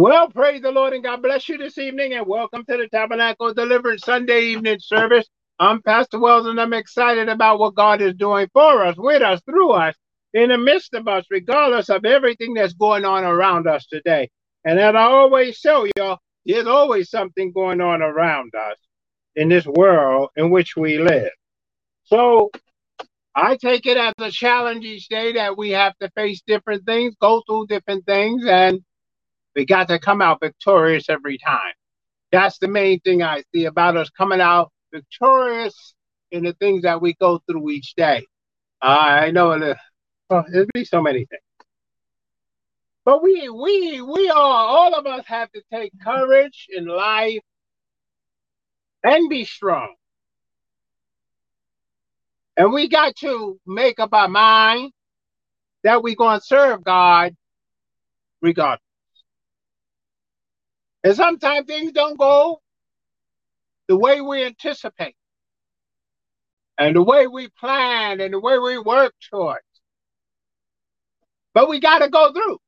Well, praise the Lord and God bless you this evening and welcome to the Tabernacle Deliverance Sunday evening service. I'm Pastor Wells and I'm excited about what God is doing for us, with us, through us, in the midst of us, regardless of everything that's going on around us today. And as I always tell y'all, there's always something going on around us in this world in which we live. So I take it as a challenge each day that we have to face different things, go through different things, and we got to come out victorious every time. That's the main thing I see about us coming out victorious in the things that we go through each day. I know the, well, there'll be so many things. But we we we all all of us have to take courage in life and be strong. And we got to make up our mind that we're going to serve God regardless. And sometimes things don't go the way we anticipate and the way we plan and the way we work towards. But we got to go through.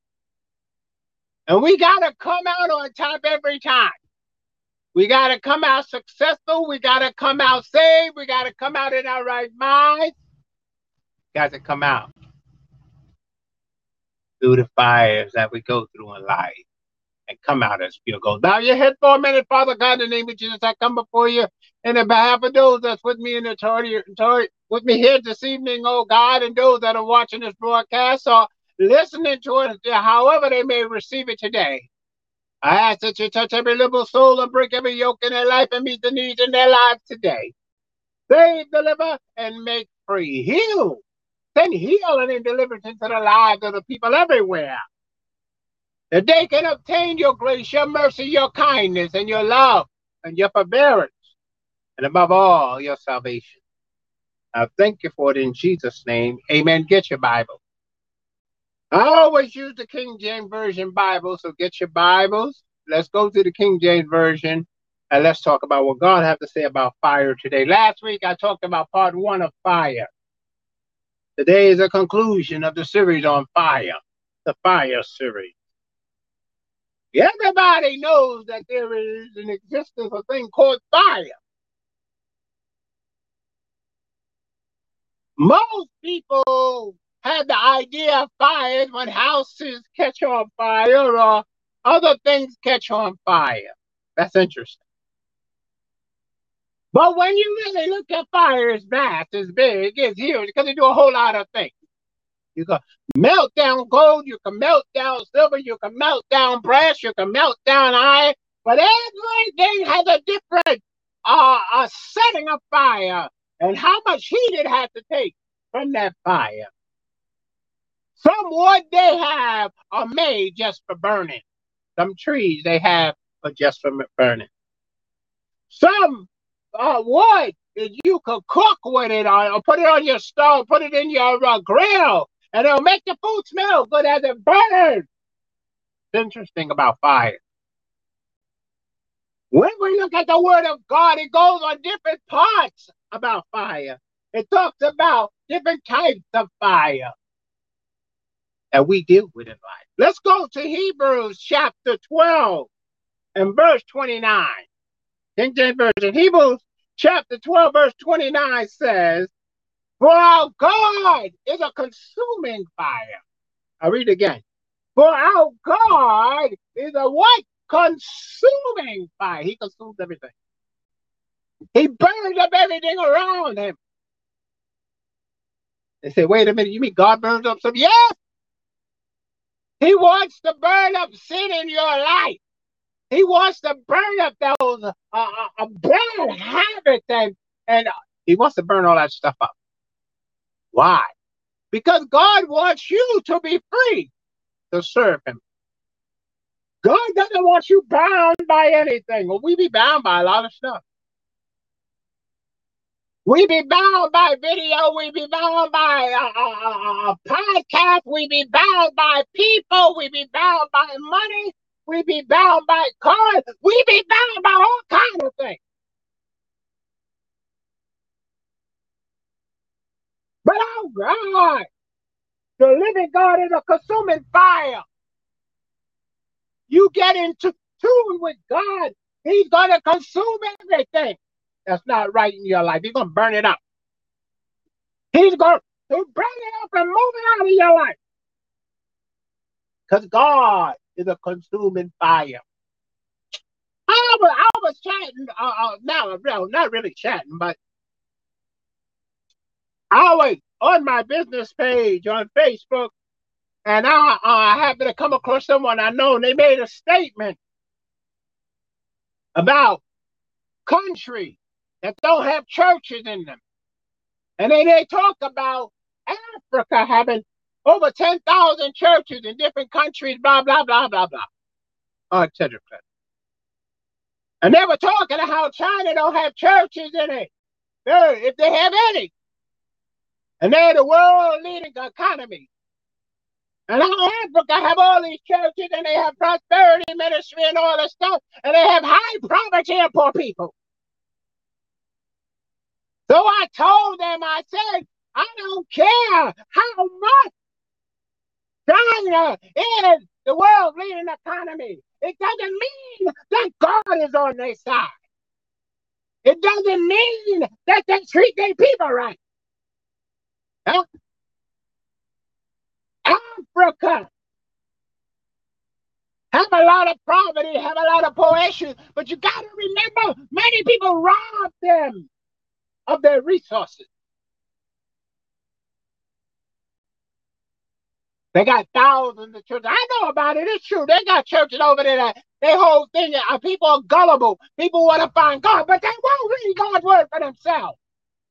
And we got to come out on top every time. We got to come out successful. We got to come out saved. We got to come out in our right mind. Got to come out through the fires that we go through in life and come out as pure gold. Bow your head for a minute, Father God, in the name of Jesus. I come before you in the behalf of those that's with me in the authority, with me here this evening, oh God, and those that are watching this broadcast or listening to it, however they may receive it today. I ask that you touch every little soul and break every yoke in their life and meet the needs in their lives today. Save, deliver, and make free. Heal. Send healing and deliverance into the lives of the people everywhere that they can obtain your grace, your mercy, your kindness, and your love, and your forbearance, and above all, your salvation. I thank you for it in Jesus' name. Amen. Get your Bible. I always use the King James Version Bible, so get your Bibles. Let's go to the King James Version and let's talk about what God has to say about fire today. Last week I talked about part one of fire. Today is a conclusion of the series on fire, the fire series. Everybody knows that there is an existence of a thing called fire. Most people have the idea of fire when houses catch on fire or other things catch on fire. That's interesting. But when you really look at fire, it's vast, it's big, it's huge, because they do a whole lot of things. You can melt down gold, you can melt down silver, you can melt down brass, you can melt down iron, but everything has a different uh, a setting of fire and how much heat it has to take from that fire. Some wood they have are made just for burning. Some trees they have are just for burning. Some uh, wood that you could cook with it or, or, put it on your stove, put it in your uh, grill, and it'll make the food smell good as it burns. It's interesting about fire. When we look at the word of God, it goes on different parts about fire. It talks about different types of fire that we deal with in life. Let's go to Hebrews chapter 12 and verse 29. King James Version. Hebrews chapter 12, verse 29 says, for our God is a consuming fire. I read again. For our God is a what? Consuming fire. He consumes everything. He burns up everything around him. They say, wait a minute, you mean God burns up some? Yes. He wants to burn up sin in your life. He wants to burn up those uh, uh, uh bad habits and, and he wants to burn all that stuff up. Why? Because God wants you to be free to serve Him. God doesn't want you bound by anything. Well, we be bound by a lot of stuff. We be bound by video. We be bound by a, a, podcast. We be bound by people. We be bound by money. We be bound by cars. We be bound by all kinds of things. But oh God, the living God is a consuming fire. you get into tune with God, He's going to consume everything that's not right in your life. He's going to burn it up. He's going to burn it up and move it out of your life. Because God is a consuming fire. I was, I was chatting, uh, uh, now, no, not really chatting, but I was on my business page on Facebook, and I uh, happened to come across someone I know, and they made a statement about countries that don't have churches in them. And then they talk about Africa having over 10,000 churches in different countries, blah, blah, blah, blah, blah, oh, etc. And they were talking about how China don't have churches in it, if they have any. And they're the world leading economy. And how Africa have all these churches and they have prosperity ministry and all this stuff, and they have high poverty and poor people. So I told them, I said, I don't care how much China is the world leading economy. It doesn't mean that God is on their side. It doesn't mean that they treat their people right. Huh? Africa have a lot of poverty, have a lot of issues, but you got to remember many people rob them of their resources. They got thousands of churches. I know about it. It's true. They got churches over there that they whole thing. Uh, people are gullible. People want to find God, but they won't read God's word for themselves.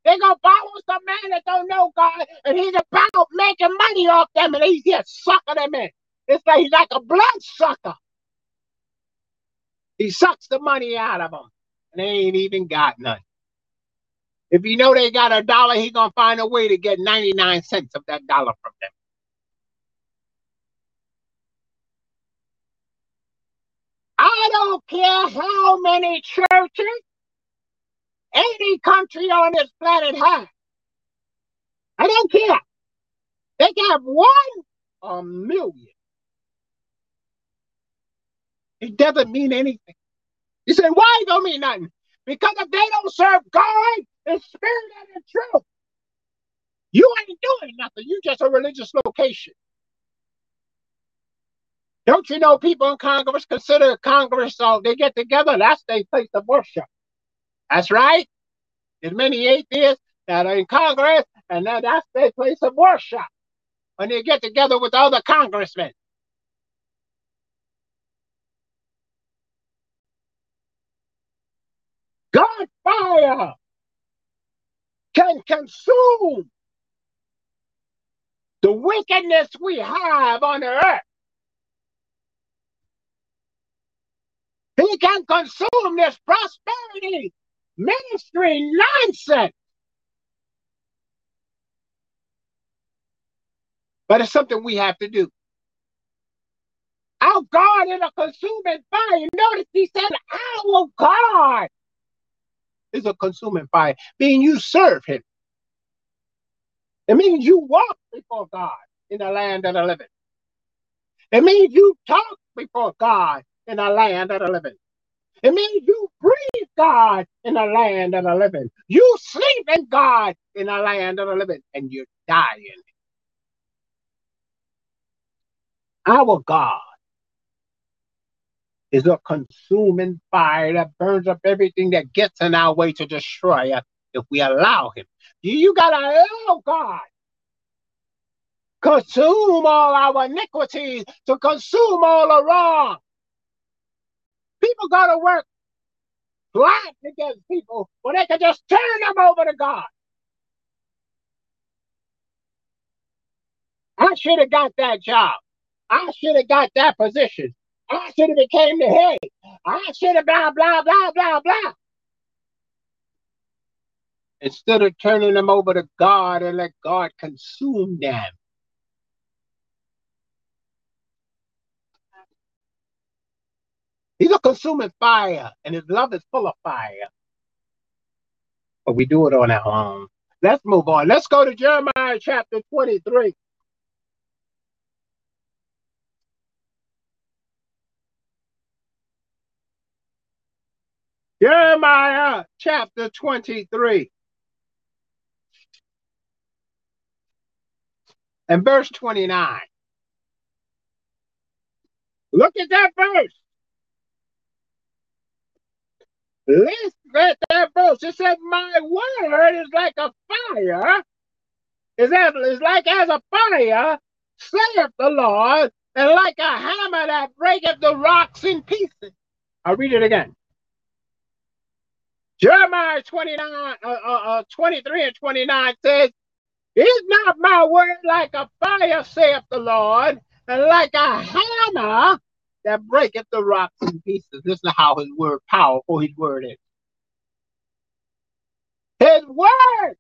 They're going to follow some man that don't know God, and he's about making money off them, and he's just sucking them in. It's like he's like a blood sucker. He sucks the money out of them, and they ain't even got none. If you know they got a dollar, he gonna find a way to get 99 cents of that dollar from them. I don't care how many churches any country on this planet has. I don't care. They have one a million. It doesn't mean anything. You say, why don't mean nothing? Because if they don't serve God in spirit and in truth, you ain't doing nothing. You just a religious location. Don't you know people in Congress consider Congress, so uh, they get together, that's their place of worship. That's right. There's many atheists that are in Congress, and that, that's their place of worship when they get together with other congressmen. God fire can consume the wickedness we have on earth. He can consume this prosperity ministry nonsense. But it's something we have to do. Our God is a consuming fire. Notice he said, Our God is a consuming fire, meaning you serve him. It means you walk before God in the land of the living. It means you talk before God in the land of the living. It means you breathe God in the land of the living. You sleep in God in the land of the living, and you die in it. Our God is a consuming fire that burns up everything that gets in our way to destroy us if we allow Him. You got to allow God consume all our iniquities, to consume all the wrong. People go to work plot against people when they can just turn them over to God. I should have got that job. I should have got that position. I should have became the head. I should have blah blah blah blah blah. Instead of turning them over to God and let God consume them. He's a consuming fire, and his love is full of fire. But we do it on our own. Let's move on. Let's go to Jeremiah chapter 23. Jeremiah chapter 23 and verse 29. Look at that verse. Read that verse. It said, My word is like a fire. Is that is like as a fire, saith the Lord, and like a hammer that breaketh the rocks in pieces. I'll read it again. Jeremiah 29, uh, uh, uh, 23 and 29 says, Is not my word like a fire, saith the Lord, and like a hammer that breaketh the rocks in pieces. This is how his word, powerful his word is. His word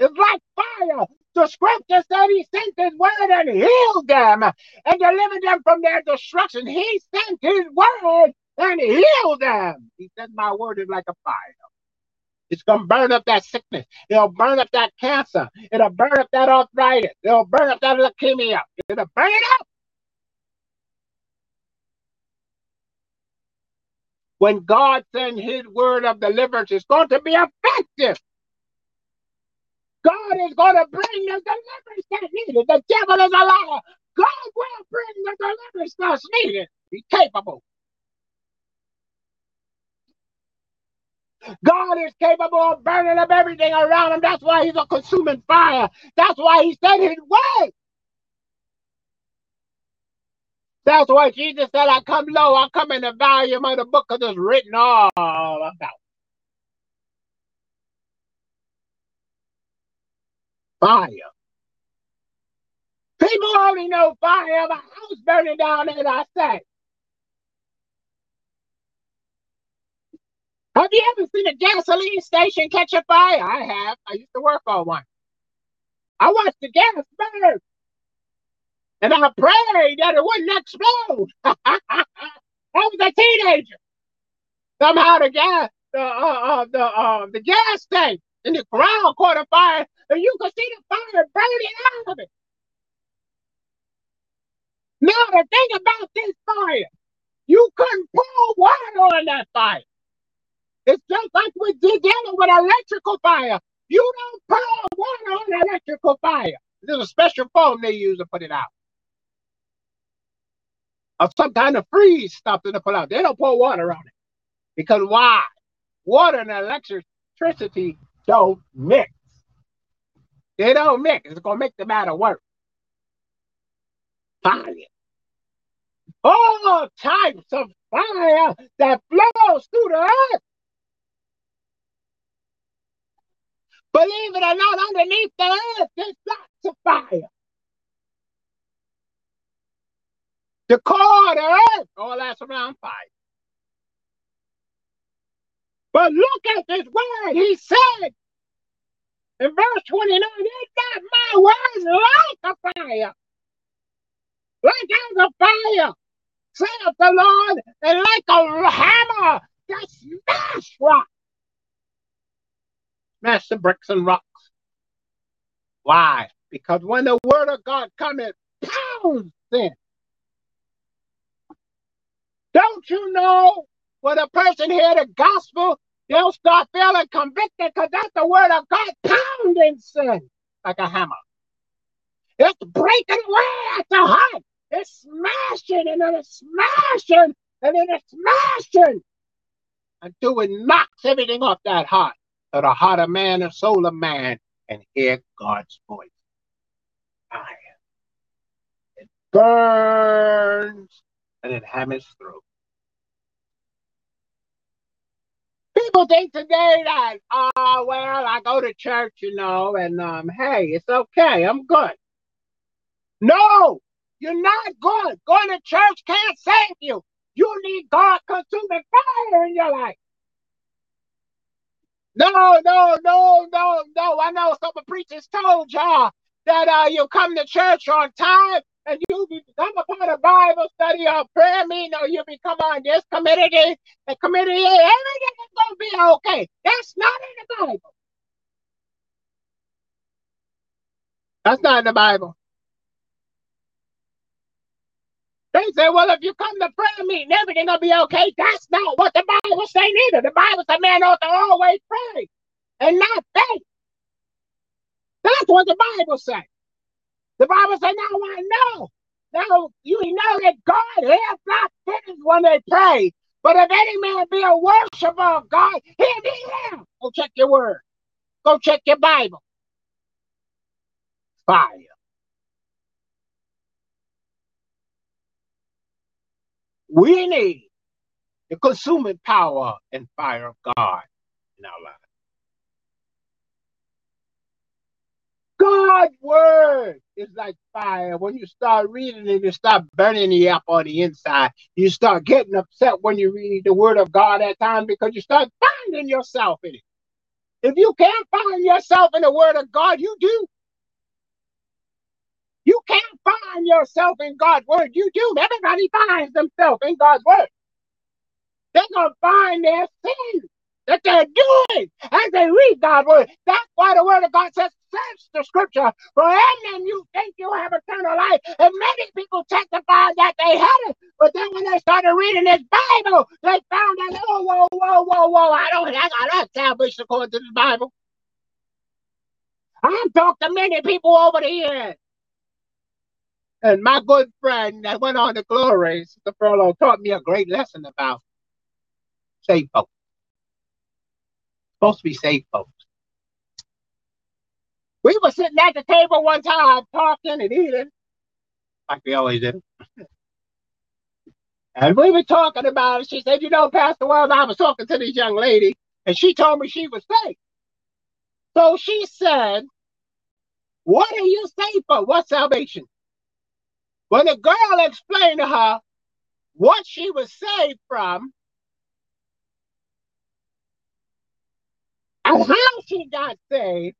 is like fire. The scripture said he sent his word and healed them and delivered them from their destruction. He sent his word and healed them. He said, My word is like a fire. It's going to burn up that sickness. It'll burn up that cancer. It'll burn up that arthritis. It'll burn up that leukemia. It'll burn it up. When God sends his word of deliverance, it's going to be effective. God is going to bring the deliverance that's needed. The devil is a liar. God will bring the deliverance that's needed. He's capable. God is capable of burning up everything around him. That's why he's a consuming fire. That's why he said his way. That's why Jesus said, I come low, I come in the volume of the book because it's written all about. Fire. People only know fire of a house burning down, as I say. Have you ever seen a gasoline station catch a fire? I have. I used to work on one. I watched the gas burn. And I prayed that it wouldn't explode. I was a teenager. Somehow the gas, the uh, uh, the uh, the gas tank in the ground caught a fire, and you could see the fire burning out of it. Now the thing about this fire, you couldn't pour water on that fire. It's just like we're dealing with electrical fire. You don't pour water on electrical fire. There's a special foam they use to put it out. Some kind of freeze stuff that they put out. They don't pour water on it. Because why? Water and electricity don't mix. They don't mix. It's going to make the matter worse. Fire. All the types of fire that flows through the earth. Believe it or not, underneath the earth, there's lots of fire. The the earth, all that's around fire. But look at this word. He said in verse 29, is not my words like a fire? Like as a fire, saith the Lord, and like a hammer that smash rock. Smash the bricks and rocks. Why? Because when the word of God cometh, pounds sin. Don't you know when a person hear the gospel, they'll start feeling convicted because that's the word of God pounding sin like a hammer. It's breaking away at the heart. It's smashing and then it's smashing and then it's smashing until it knocks everything off that heart. So the heart of man and soul of man and hear God's voice. Fire. It burns and it hammers through. People think today that, oh, well, I go to church, you know, and um, hey, it's okay, I'm good. No, you're not good. Going to church can't save you. You need God consuming fire in your life. No, no, no, no, no. I know some preachers told y'all that uh, you come to church on time and you become a part of Bible study or prayer meeting, or you become on this committee and committee, everything is going to be okay. That's not in the Bible. That's not in the Bible. They say, well, if you come to prayer meeting, everything will be okay. That's not what the Bible say neither. The Bible says man ought to always pray and not faint. That's what the Bible says. The Bible says, now I know. Now you know that God has not finished when they pray. But if any man be a worshiper of God, hear me now. Go check your word. Go check your Bible. Fire. We need the consuming power and fire of God in our lives. God's word is like fire. When you start reading it, you start burning you up on the inside. You start getting upset when you read the word of God at times because you start finding yourself in it. If you can't find yourself in the word of God, you do. You can't find yourself in God's word. You do. Everybody finds themselves in God's word. They're going to find their sin that they're doing as they read God's word. That's why the word of God says, search the scripture, for in them you think you have eternal life. And many people testified that they had it, but then when they started reading this Bible, they found that, oh, whoa, whoa, whoa, whoa, I don't, I got salvation according to the Bible. I've talked to many people over the years. And my good friend that went on to glory, Sister Furlow, taught me a great lesson about saved folks. Supposed to be saved folks. We were sitting at the table one time talking and eating, like we always do. and we were talking about it. She said, You know, Pastor Wells, I was talking to this young lady, and she told me she was saved. So she said, What are you saved for? What salvation? When the girl explained to her what she was saved from and how she got saved,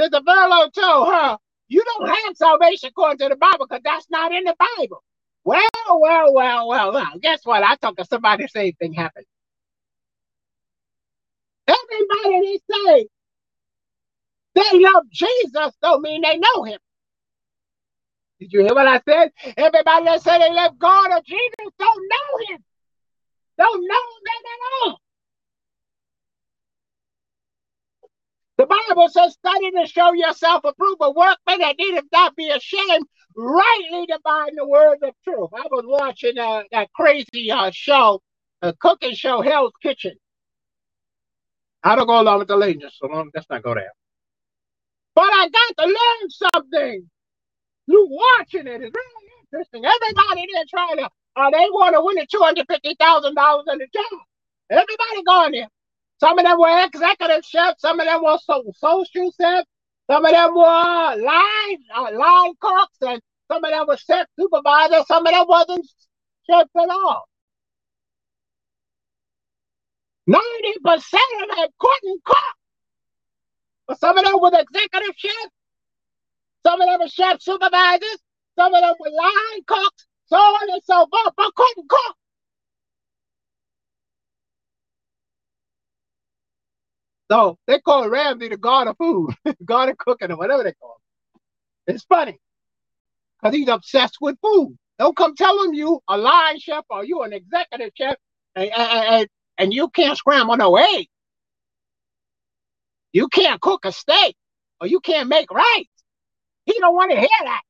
Sister Furlow told her, You don't have salvation according to the Bible because that's not in the Bible. Well, well, well, well, well. Guess what? I talked to somebody, the same thing happened. Everybody they say they love Jesus don't mean they know him. Did you hear what I said? Everybody that say they love God or Jesus don't know him. Don't know him at all. The Bible says, study to show yourself approved, a workman that needeth not be ashamed, rightly dividing the word of truth. I was watching uh, that crazy uh, show, a cooking show, Hell's Kitchen. I don't go along with the ladies, so long, let's not go there. But I got to learn something You watching it. It's really interesting. Everybody there trying to, uh, they want to win the $250,000 in the job. Everybody going there. Some of them were executive chefs. Some of them were so, social chefs. Some of them were line, uh, line cooks. And some of them were chef supervisors. Some of them wasn't chefs at all. 90% of them couldn't cook. But some of them were executive chefs. Some of them were chef supervisors. Some of them were line cooks. So on and so forth, but couldn't cook. So they call Ramsay the god of food, god of cooking, or whatever they call him. It's funny because he's obsessed with food. Don't come telling you a line chef or you an executive chef and, and, and you can't scramble no egg. You can't cook a steak or you can't make rice. He don't want to hear that.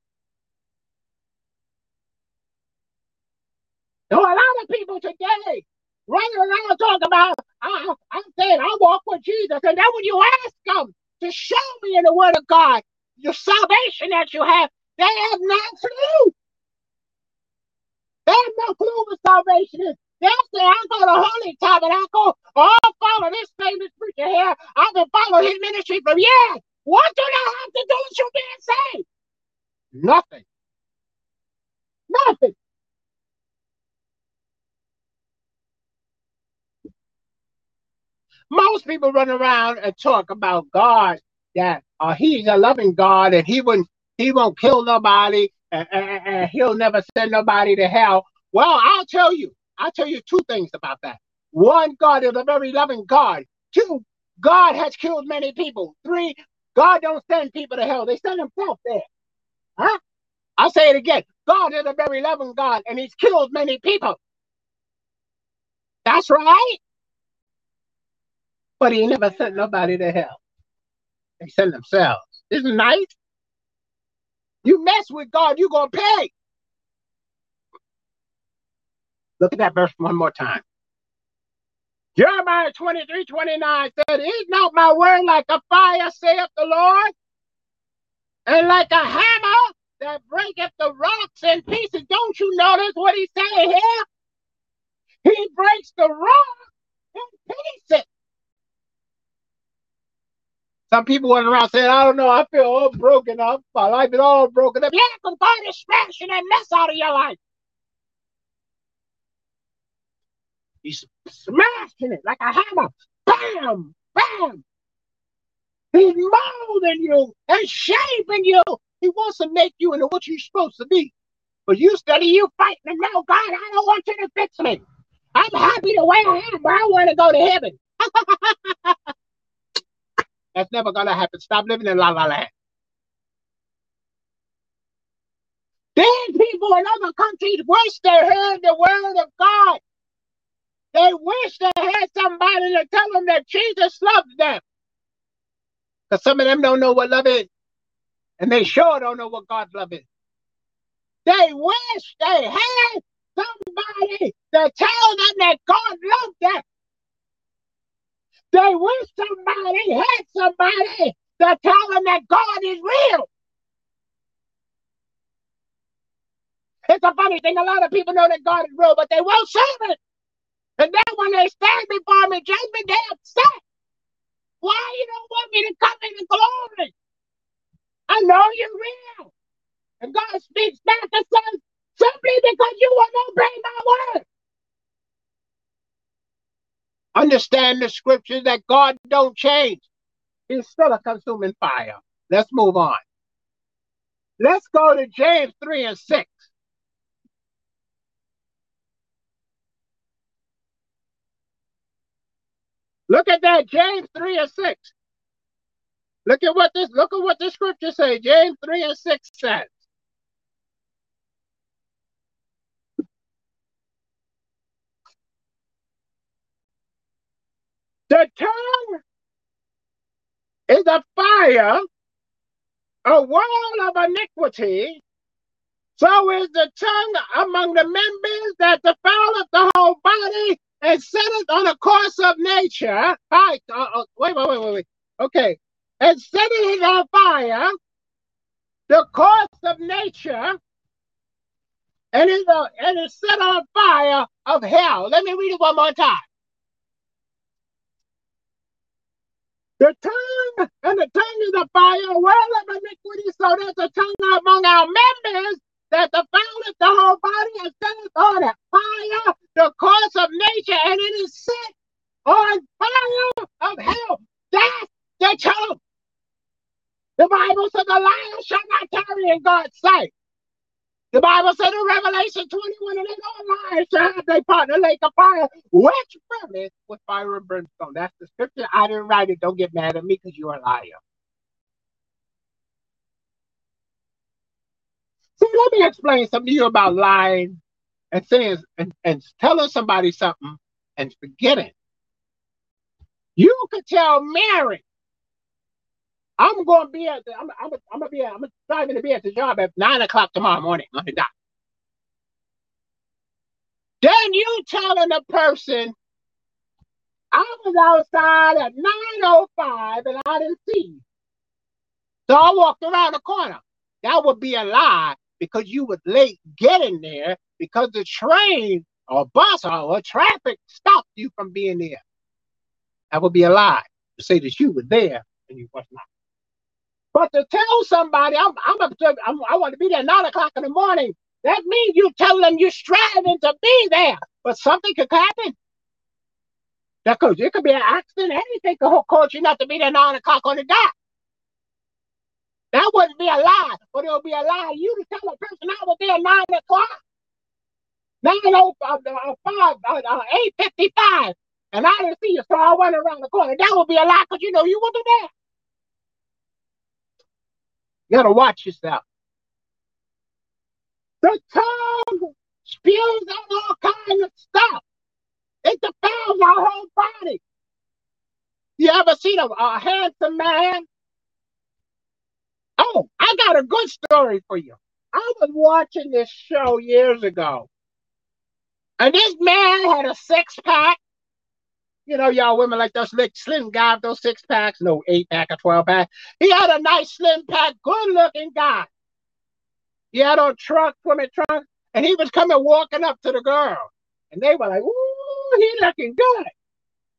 So a lot of people today running around talking about, I, I'm saying I walk with Jesus. And then when you ask them to show me in the Word of God your salvation that you have, they have no clue. They have no clue what salvation is. They'll say, I go to Holy Tabernacle, oh, I'll follow this famous preacher here. I've been following his ministry for years. What do they have to do with you being saved? Nothing. Nothing. Most people run around and talk about God that uh, He's a loving God and He wouldn't He won't kill nobody and, and, and He'll never send nobody to hell. Well, I'll tell you, I'll tell you two things about that. One, God is a very loving God. Two, God has killed many people. Three, God don't send people to hell. They send himself there. Huh? I'll say it again. God is a very loving God, and He's killed many people. That's right. But He never sent nobody to hell. They sent themselves. Isn't nice? You mess with God, you're going to pay. Look at that verse one more time. Jeremiah 23 29 said, Is not my word like a fire, saith the Lord, and like a hammer that breaketh the rocks in pieces? Don't you notice what he's saying here? He breaks the rock in pieces. Some people went around saying, I don't know, I feel all broken up. My life is all broken up. Yeah, because God is smashing that mess out of your life. He's smashing it like a hammer. Bam, bam. He's molding you and shaping you. He wants to make you into what you're supposed to be. But you study, you fighting him now. God, I don't want you to fix me. I'm happy the way I am, but I want to go to heaven. That's never gonna happen. Stop living in la la land. These people in other countries wish they heard the word of God. They wish they had somebody to tell them that Jesus loves them. Because some of them don't know what love is. And they sure don't know what God's love is. They wish they had somebody to tell them that God loves them. They wish somebody had somebody to tell them that God is real. It's a funny thing. A lot of people know that God is real, but they won't serve it. And then when they stand before me, judgment, they upset. Why you don't want me to come into glory? I know you're real. And God speaks back and says, simply because you won't obey my word. Understand the scriptures that God don't change. He's still a consuming fire. Let's move on. Let's go to James 3 and 6. Look at that, James 3 and 6. Look at what this look at what the scripture say. James 3 and 6 says. The tongue is a fire, a wall of iniquity. So is the tongue among the members that defileth the whole body and setteth on a course of nature. Hi, uh, uh, wait, wait, wait, wait, wait. Okay. And it on fire, the course of nature, and is, a, and is set on fire of hell. Let me read it one more time. The tongue and the tongue is a fire, well of iniquity, so that the tongue among our members that defileth the whole body and setteth on fire, the course of nature, and it is set on fire of hell. That's the tongue. The Bible says the lion shall not tarry in God's sight. The Bible said in Revelation 21, and they don't lie, shall have they partner lake of fire, which burneth with fire and brimstone. That's the scripture. I didn't write it. Don't get mad at me because you're a liar. See, let me explain something to you about lying and saying and, and telling somebody something and forgetting. You could tell Mary I'm going to be at the, I'm, I'm, I'm to be, at, I'm driving to be at the job at nine o'clock tomorrow morning on the dot. Then you telling the person, I was outside at 9.05 and I didn't see you. So I walked around the corner. That would be a lie because you was late getting there because the train or bus or traffic stopped you from being there. That would be a lie to say that you were there and you was not. But to tell somebody I'm I'm, up to, I'm I want to be there nine o'clock in the morning, that means you tell them you're striving to be there. But something could happen. That could it could be an accident, anything could cause you not to be there nine o'clock on the dot. That wouldn't be a lie, but it would be a lie. You to tell a person I was there nine o'clock. Nine oh uh, uh, five, uh, uh, eight fifty five, and I didn't see you, so I went around the corner. That would be a lie because you know you were there. You got to watch yourself. The tongue spews out all kinds of stuff. It defiles our whole body. You ever seen a, a handsome man? Oh, I got a good story for you. I was watching this show years ago, and this man had a six pack. You know, y'all women like those slim, slim guy with those six packs, no eight pack or 12 pack. He had a nice slim pack, good looking guy. He had on trunk, swimming trunk, and he was coming walking up to the girl. And they were like, ooh, he looking good.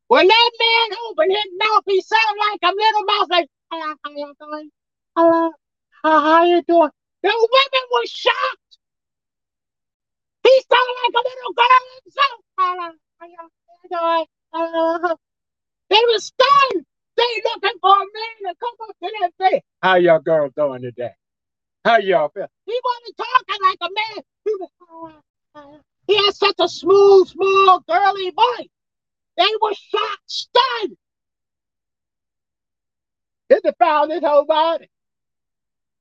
When that man opened his mouth, he sounded like a little mouse, like, hello, how you doing? Hello, how, how you doing? The women were shocked. He sounded like a little girl himself. Hello, how you doing? Hello. They were stunned. They looking for a man to come up to say, how your girl doing today? How y'all feel? He wasn't talking like a man. He was, uh, he had such a smooth, small, girly voice. They were shocked, stunned. It defiled his whole body.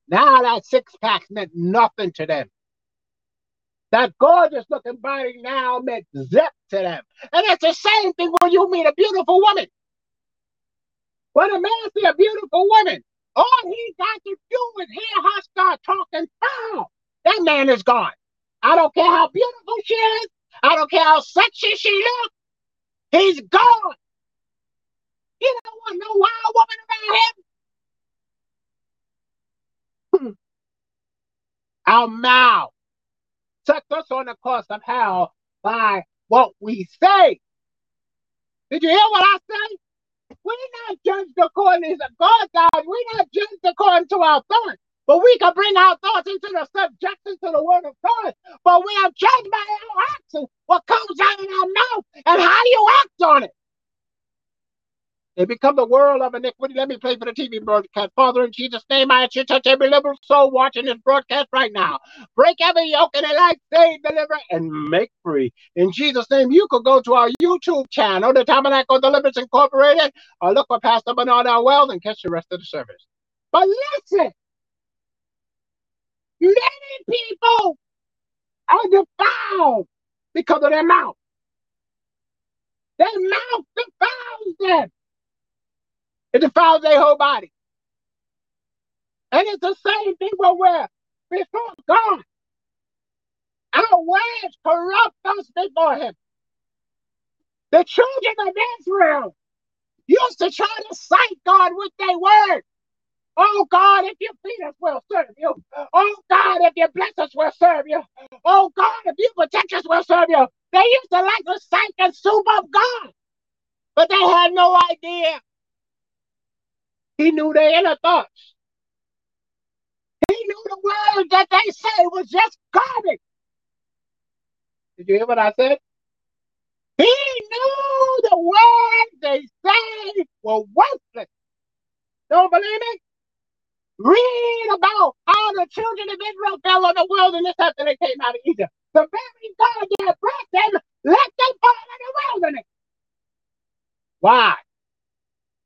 Now that six pack meant nothing to them. That gorgeous looking body now meant zip to them. And it's the same thing when you meet a beautiful woman. When a man see a beautiful woman, all he got to do is hear her start talking foul. That man is gone. I don't care how beautiful she is. I don't care how sexy she looks. He's gone. You don't want no wild woman around him. Hmm. Our mouth sets us on the course of hell by what we say. Did you hear what I say? We're not judged according to God, God. We're not judged according to our thoughts. But we can bring our thoughts into the subjection to the word of God. But we are judged by our actions, what comes out of our mouth, and how you act on it. It become the world of iniquity. Let me play for the TV broadcast. Father, in Jesus' name, I ask you to touch every liberal soul watching this broadcast right now. Break every yoke in their life, save, deliver, and make free. In Jesus' name, you could go to our YouTube channel, the Tabernacle Deliverance Incorporated, or look for Pastor Bernard L. Wells and catch the rest of the service. But listen, many people are defiled because of their mouth. Their mouth defiles them. It defiles their whole body. And it's the same thing when we're before God. Our words corrupt us before Him. The children of Israel used to try to cite God with their words. Oh God, if you feed us, we'll serve you. Oh God, if you bless us, we'll serve you. Oh God, if you protect us, we'll serve you. They used to like to cite and soup up God, but they had no idea he knew their inner thoughts. He knew the words that they say was just garbage. Did you hear what I said? He knew the words they say were worthless. Don't believe me? Read about how the children of Israel fell on the wilderness after they came out of Egypt. The very God that brought them let them fall in the wilderness. Why?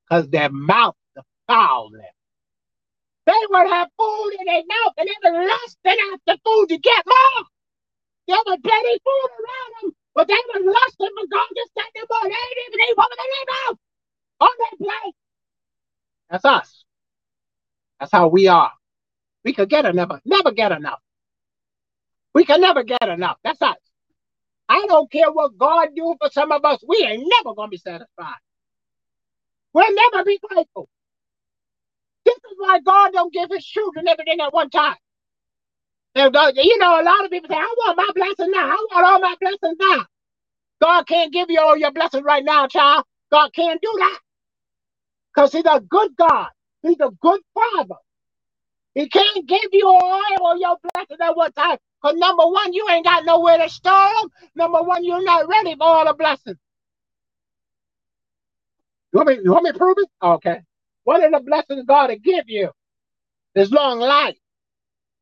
Because their mouth foul them. They would have food in their mouth and they were lusting after food to get more. There was plenty food around them, but they were lusting for God to set them on. They didn't even eat what was in their on their plate. That's us. That's how we are. We could get enough, never get enough. We can never get enough. That's us. I don't care what God do for some of us. We ain't never gonna be satisfied. We'll never be grateful. This is why God don't give his children everything at one time. And uh, you know, a lot of people say, I want my blessing now. I want all my blessings now. God can't give you all your blessings right now, child. God can't do that. Because he's a good God. He's a good father. He can't give you all your blessings at one time. Because number one, you ain't got nowhere to store them. Number one, you're not ready for all the blessings. You want me, you want me to prove it? Okay. One of the blessings God will give you is long life.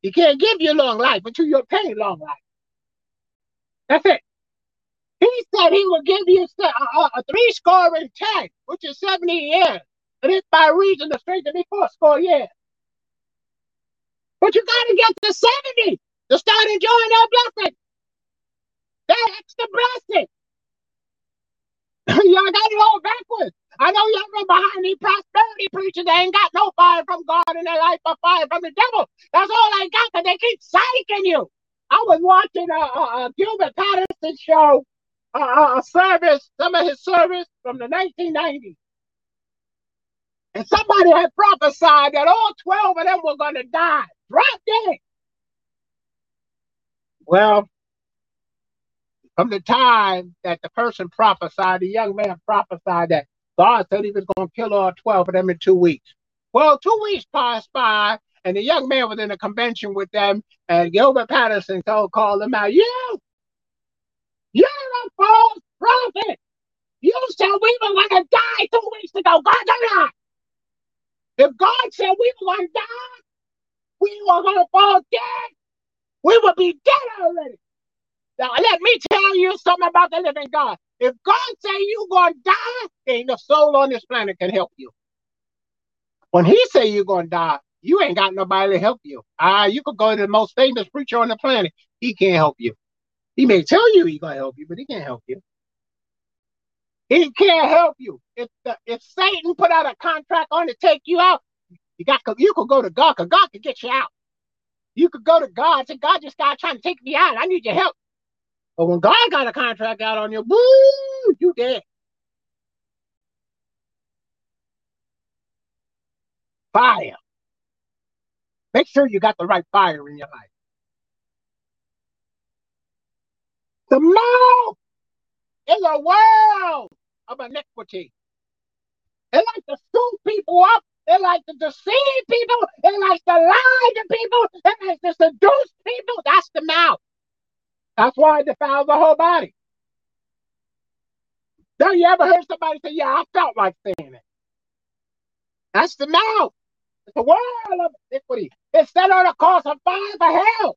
He can't give you long life until you're paying long life. That's it. He said he will give you a, a, a three score and ten, which is 70 years. And it's by reason of strength of me four score years. But you got to get to 70 to start enjoying their blessing. That extra blessing. y'all got it all backwards. I know y'all been behind these prosperity preachers. They ain't got no fire from God in their life, but fire from the devil. That's all they got because they keep psyching you. I was watching a, a, a Gilbert Patterson show, a, a service, some of his service from the 1990s. And somebody had prophesied that all 12 of them were going to die. Drop dead. Well, from the time that the person prophesied, the young man prophesied that God said he was going to kill all 12 of them in two weeks. Well, two weeks passed by, and the young man was in a convention with them, and Gilbert Patterson told, called him out, You! You're a false prophet! You said we were going to die two weeks ago. God did not. If God said we were going to die, we were going to fall dead, we would be dead already. Now, let me tell you something about the living God. If God say you gonna die, ain't a soul on this planet can help you. When He say you're gonna die, you ain't got nobody to help you. Ah, uh, you could go to the most famous preacher on the planet. He can't help you. He may tell you he gonna help you, but he can't help you. He can't help you. If the, if Satan put out a contract on to take you out, you got you could go to God, cause God can get you out. You could go to God and say, God just got trying to take me out. I need your help. But when God got a contract out on you, boo, you dead. Fire. Make sure you got the right fire in your life. The mouth is a world of iniquity. It likes to scoop people up. It likes to deceive people. It likes to lie to people. It likes to seduce people. That's the mouth. That's why it defiles the whole body. Don't you ever hear somebody say, Yeah, I felt like saying it? That's the mouth. It's a world of iniquity. It's set on a course of fire for hell.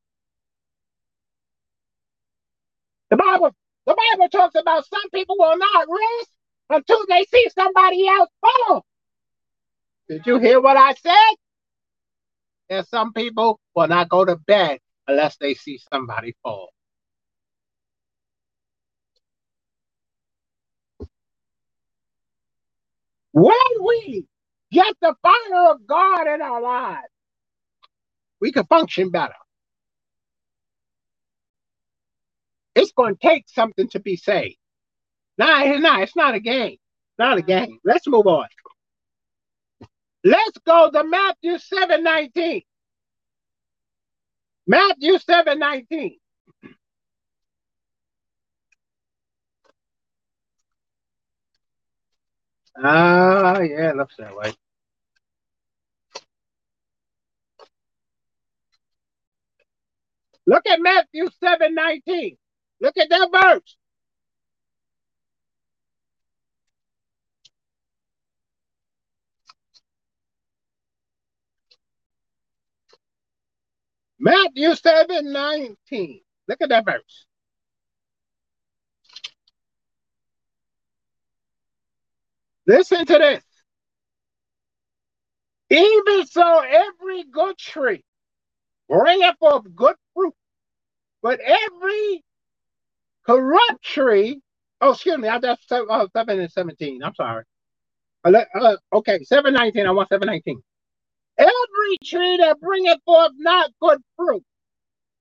The Bible, the Bible talks about some people will not rest until they see somebody else fall. Did you hear what I said? There's some people will not go to bed unless they see somebody fall. When we get the fire of God in our lives, we can function better. It's going to take something to be saved. Nah, nah, it's not a game. Not a game. Let's move on. Let's go to Matthew 7 19. Matthew 7 19. Ah, yeah, looks that way. Look at Matthew 7 19. Look at that verse. Matthew 7 19. Look at that verse. Listen to this. Even so, every good tree bringeth forth good fruit, but every corrupt tree, oh, excuse me, I just oh, 7 and 17. I'm sorry. Uh, uh, okay, 719. I want 719. Every tree that bringeth forth not good fruit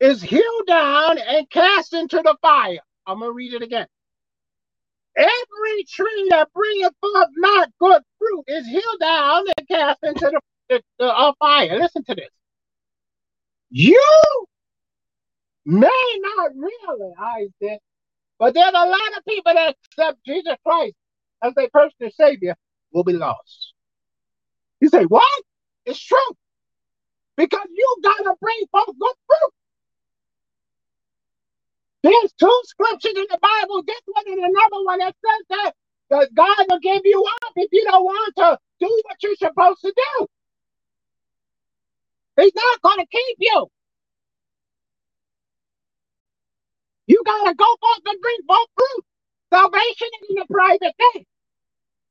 is hewn down and cast into the fire. I'm going to read it again. Every tree that bringeth forth not good fruit is hewn down and cast into the, the, the uh, fire. Listen to this. You may not realize this, but there's a lot of people that accept Jesus Christ as their personal Savior will be lost. You say, what? It's true. Because you got to bring forth good fruit. There's two scriptures in the Bible, this one and another one that says that, that God will give you up if you don't want to do what you're supposed to do. He's not going to keep you. You got to go forth and bring forth fruit. Salvation isn't a private thing.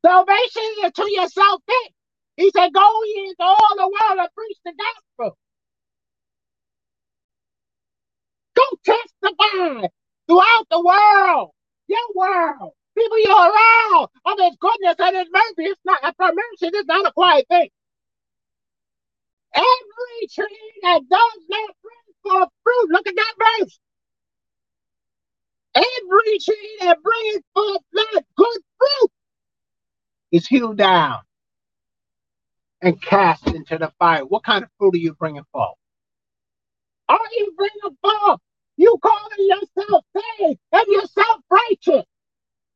Salvation is to yourself thing. He said, Go ye into all the world and preach the gospel. Testify throughout the world, your world, people you're around, of oh, His goodness and His mercy. It's not a mercy. It's not a quiet thing. Every tree that does not bring forth fruit, look at that verse. Every tree that brings forth not good fruit is hewn down and cast into the fire. What kind of fruit are you bringing forth? Are you bringing forth? You calling yourself saved and yourself righteous.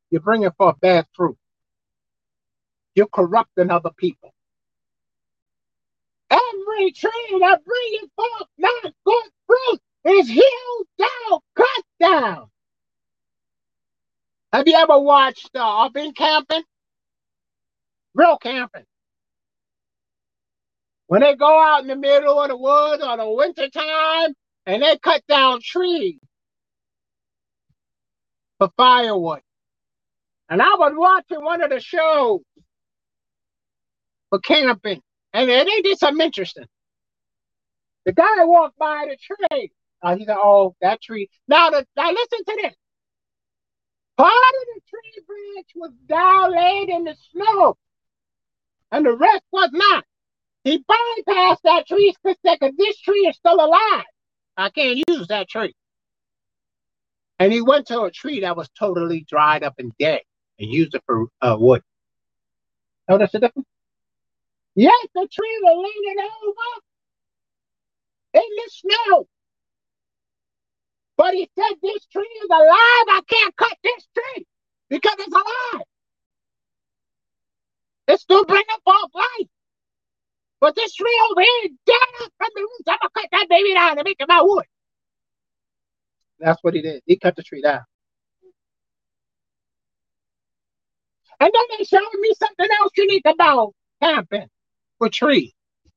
You're bringing forth bad fruit. You're corrupting other people. Every tree that brings forth not good fruit is hewn down, cut down. Have you ever watched uh, I've been camping? Real camping. When they go out in the middle of the woods or the winter time and they cut down trees for firewood. And I was watching one of the shows for camping, and they did something interesting. The guy walked by the tree. Uh, he said, "Oh, that tree." Now, the, now listen to this. Part of the tree branch was down laid in the snow, and the rest was not. He bypassed that tree because this tree is still alive. I can't use that tree. And he went to a tree that was totally dried up and dead and used it for uh, wood. Notice the difference? Yes, the tree was leaning over in the snow. But he said, This tree is alive. I can't cut this tree because it's alive. It's still bringing forth life. But this tree over here dead from the roots. I'm going to cut that baby down and make it my wood. That's what he did. He cut the tree down. And then they showed me something else unique about camping with trees.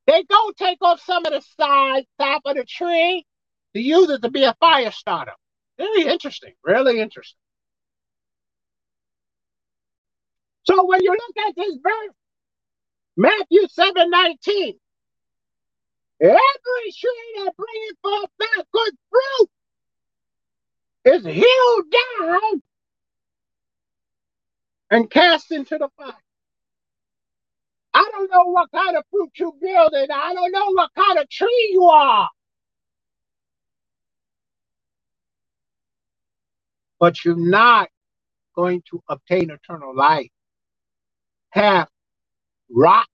They go take off some of the side top of the tree to use it to be a fire starter. Very interesting, really interesting. So when you look at this verse, Matthew 7 19, every tree that bringeth forth not good fruit is hewn down and cast into the fire. I don't know what kind of fruit you building. I don't know what kind of tree you are. but you're not going to obtain eternal life. Have rot,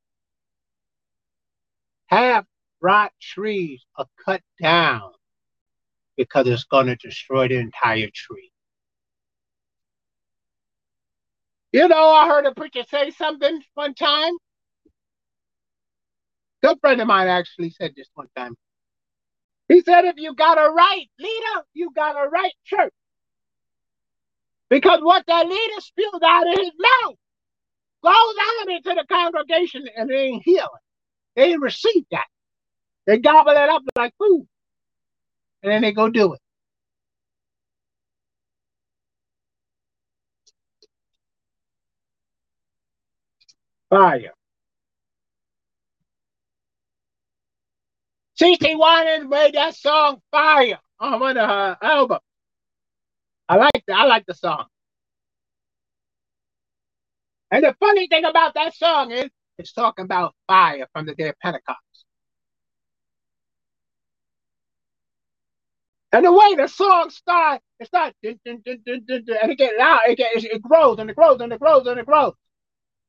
Half rot trees are cut down because it's going to destroy the entire tree. You know, I heard a preacher say something one time. Good friend of mine actually said this one time. He said, if you got a right leader, you got a right church. Because what that leader spilled out of his mouth goes out into the congregation and they ain't healing. They ain't receive that. They gobble it up like food. And then they go do it. Fire. CeCe Winans made that song Fire oh, on one of her uh, albums. I like the, I like the song. And the funny thing about that song is it's talking about fire from the day of Pentecost. And the way the song starts, it starts and it gets loud, it, gets, it grows and it grows and it grows and it grows.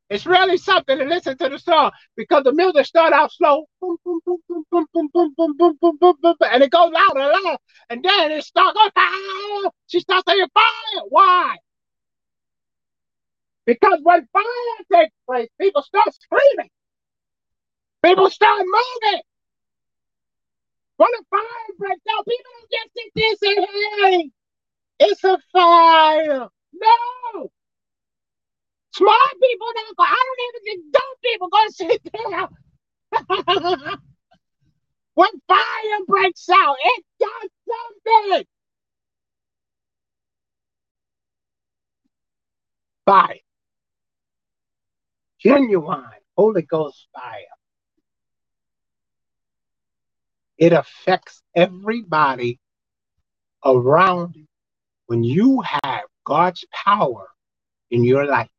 It's really something to listen to the song because the music start out slow, boom, boom, boom, boom, boom, boom, boom, boom, boom, boom, and it goes louder and louder, and then it starts going. She starts saying fire. Why? Because when fire takes place, people start screaming. People start moving. When the fire breaks out, people don't just sit there and say, "Hey, it's a fire." No. Smart people don't go. I don't even think dumb people go sit there. when fire breaks out, it does something. Fire. Genuine Holy Ghost fire. It affects everybody around you. When you have God's power in your life,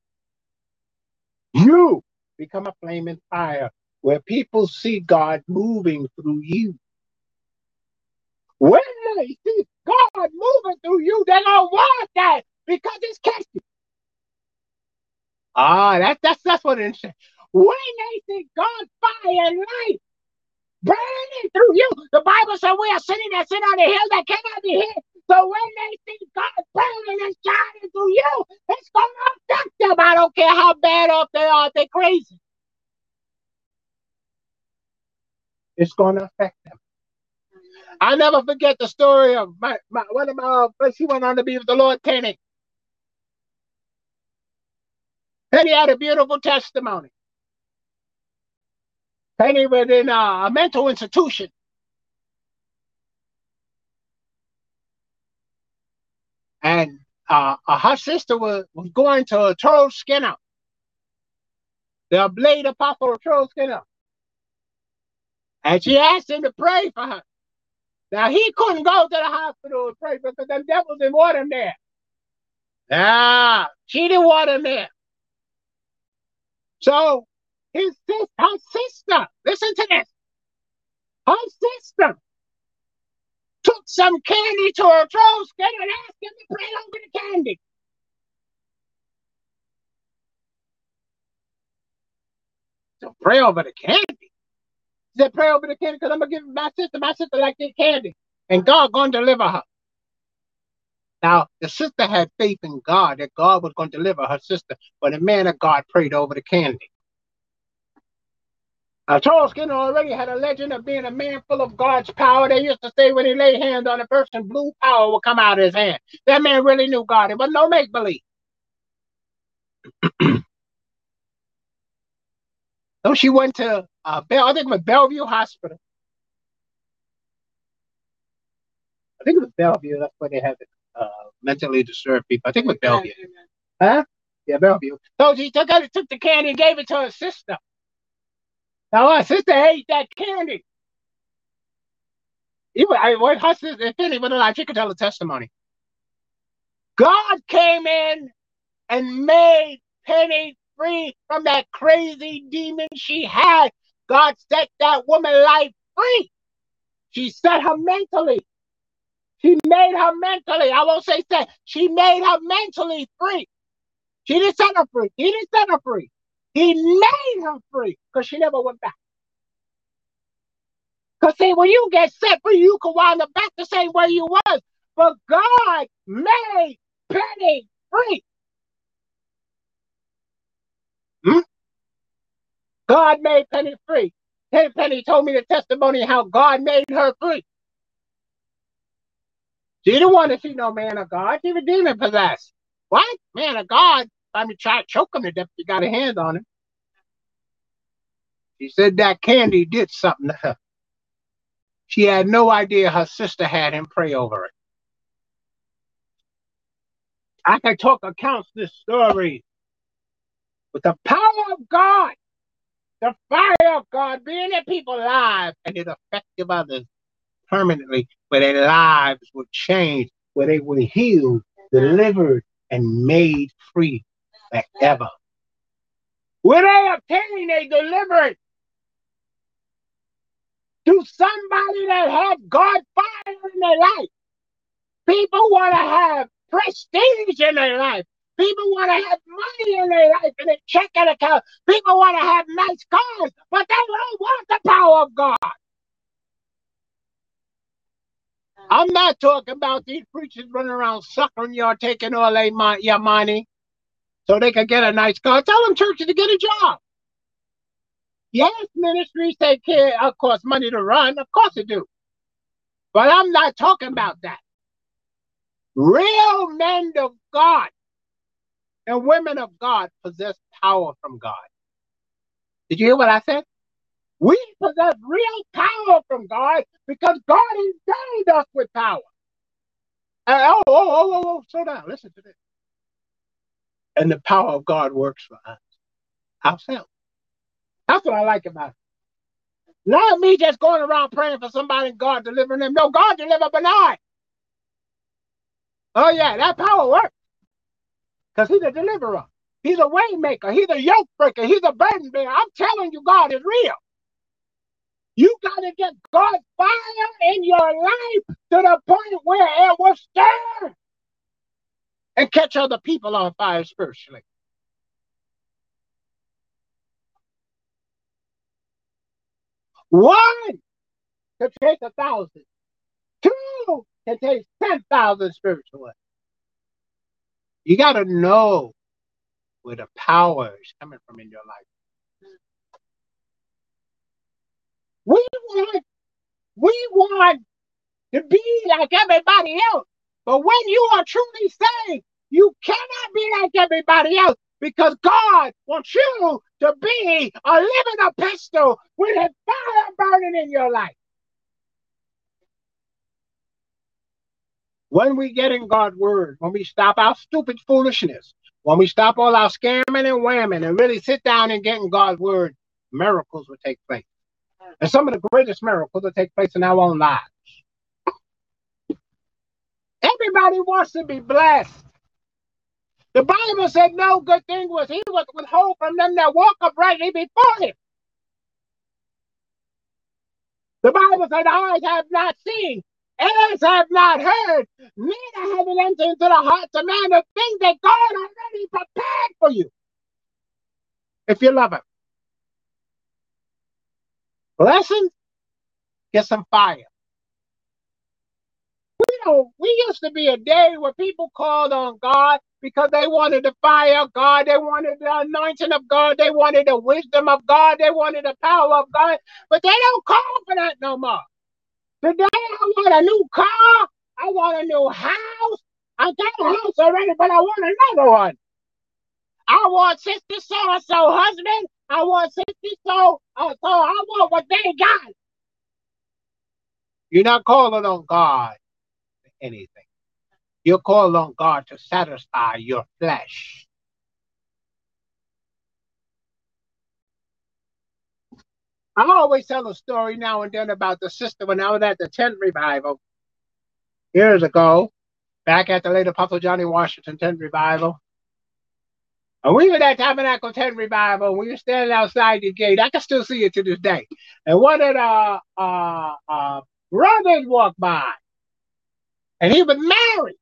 you become a flaming fire where people see God moving through you. When they see God moving through you, they're gonna want that because it's catchy. Ah, that's that's that's what it is. When they see God's fire and light burning through you, the Bible says we are sitting that sit on the hill that cannot be hid. So when they see God burning and shining through you, it's gonna affect them. I don't care how bad off they are, they're crazy. It's gonna affect them. I never forget the story of my, my one of my friends. He went on to be with the Lord Penny. Penny had a beautiful testimony. Penny was in a mental institution. And uh, uh, her sister was, was going to Charles Skinner. The blade apostle Charles Skinner. And she asked him to pray for her. Now he couldn't go to the hospital and pray because them devils didn't want him there. Ah, she didn't want him there. So his her sister, listen to this. Her sister took some candy to her throat and asked him to pray over the candy. So pray over the candy. He said, pray over the candy because I'm gonna give my sister, my sister like this candy. And God gonna deliver her. Now, the sister had faith in God that God was going to deliver her sister, but the man of God prayed over the candy. Now, Charles Skinner already had a legend of being a man full of God's power. They used to say when he laid hands on a person, blue power would come out of his hand. That man really knew God. It was no make believe. so she went to uh, Bell, I think it was Bellevue Hospital. I think it was Bellevue. That's where they had it uh, mentally disturbed people. I think it was Bellevue. Huh? Yeah, Bellevue. So she took it, took the candy and gave it to her sister. Now her sister ate that candy. Even I what her sister if any but like she could tell a testimony. God came in and made Penny free from that crazy demon she had. God set that woman life free. She set her mentally. She made her mentally, I won't say set, she made her mentally free. She didn't set her free. He didn't set her free. He made her free because she never went back. Because see, when you get set free, you can wind up back the same way you was. But God made Penny free. Hmm? God made Penny free. Penny told me the testimony how God made her free. She didn't want to see no man of God. Was demon possessed. What? Man of God? I mean, try to choke him to death if you got a hand on him. She said that candy did something to her. She had no idea her sister had him pray over it. I can talk accounts this story with the power of God, the fire of God being in people's lives and it affected others permanently, where their lives were changed, where they were healed, delivered, and made free forever. Where they obtained a deliverance to somebody that had God fire in their life. People want to have prestige in their life. People want to have money in their life and a checking account. People want to have nice cars, but they don't want the power of God. I'm not talking about these preachers running around suckering you or taking all they, your money so they can get a nice car. Tell them churches to get a job. Yes, ministries take care, of course, money to run. Of course they do. But I'm not talking about that. Real men of God and women of God possess power from God. Did you hear what I said? We possess real power from God because God endowed us with power. Uh, oh, oh, oh, oh, oh, slow down. Listen to this. And the power of God works for us ourselves. That's what I like about it. Not me just going around praying for somebody and God delivering them. No, God delivered Bernard. Oh, yeah, that power works. Because he's a deliverer. He's a waymaker. He's a yoke breaker. He's a burden bearer. I'm telling you, God is real. You got to get God's fire in your life to the point where it will stir and catch other people on fire spiritually. One can take a thousand. Two can take 10,000 spiritually. You got to know where the power is coming from in your life. We want, we want to be like everybody else. But when you are truly saved, you cannot be like everybody else because God wants you to be a living epistle with a fire burning in your life. When we get in God's word, when we stop our stupid foolishness, when we stop all our scamming and whamming and really sit down and get in God's word, miracles will take place. And some of the greatest miracles that take place in our own lives. Everybody wants to be blessed. The Bible said no good thing was he was withhold from them that walk uprightly before him. The Bible said eyes have not seen, ears have not heard, neither have it entered into the hearts of man the things that God already prepared for you. If you love him. Blessings, get some fire we know we used to be a day where people called on God because they wanted the fire of God, they wanted the anointing of God, they wanted the wisdom of God, they wanted the power of God, but they don't call for that no more. Today, I want a new car, I want a new house. I got a house already, but I want another one. I want sister so and so husband. I want sister so uh, so I want what they got. You're not calling on God for anything. You call on God to satisfy your flesh. I always tell a story now and then about the sister when I was at the tent revival years ago, back at the late Apostle Johnny Washington tent revival. And we were at Tabernacle tent revival. We were standing outside the gate. I can still see it to this day. And one of the uh, uh, brothers walked by and he was married.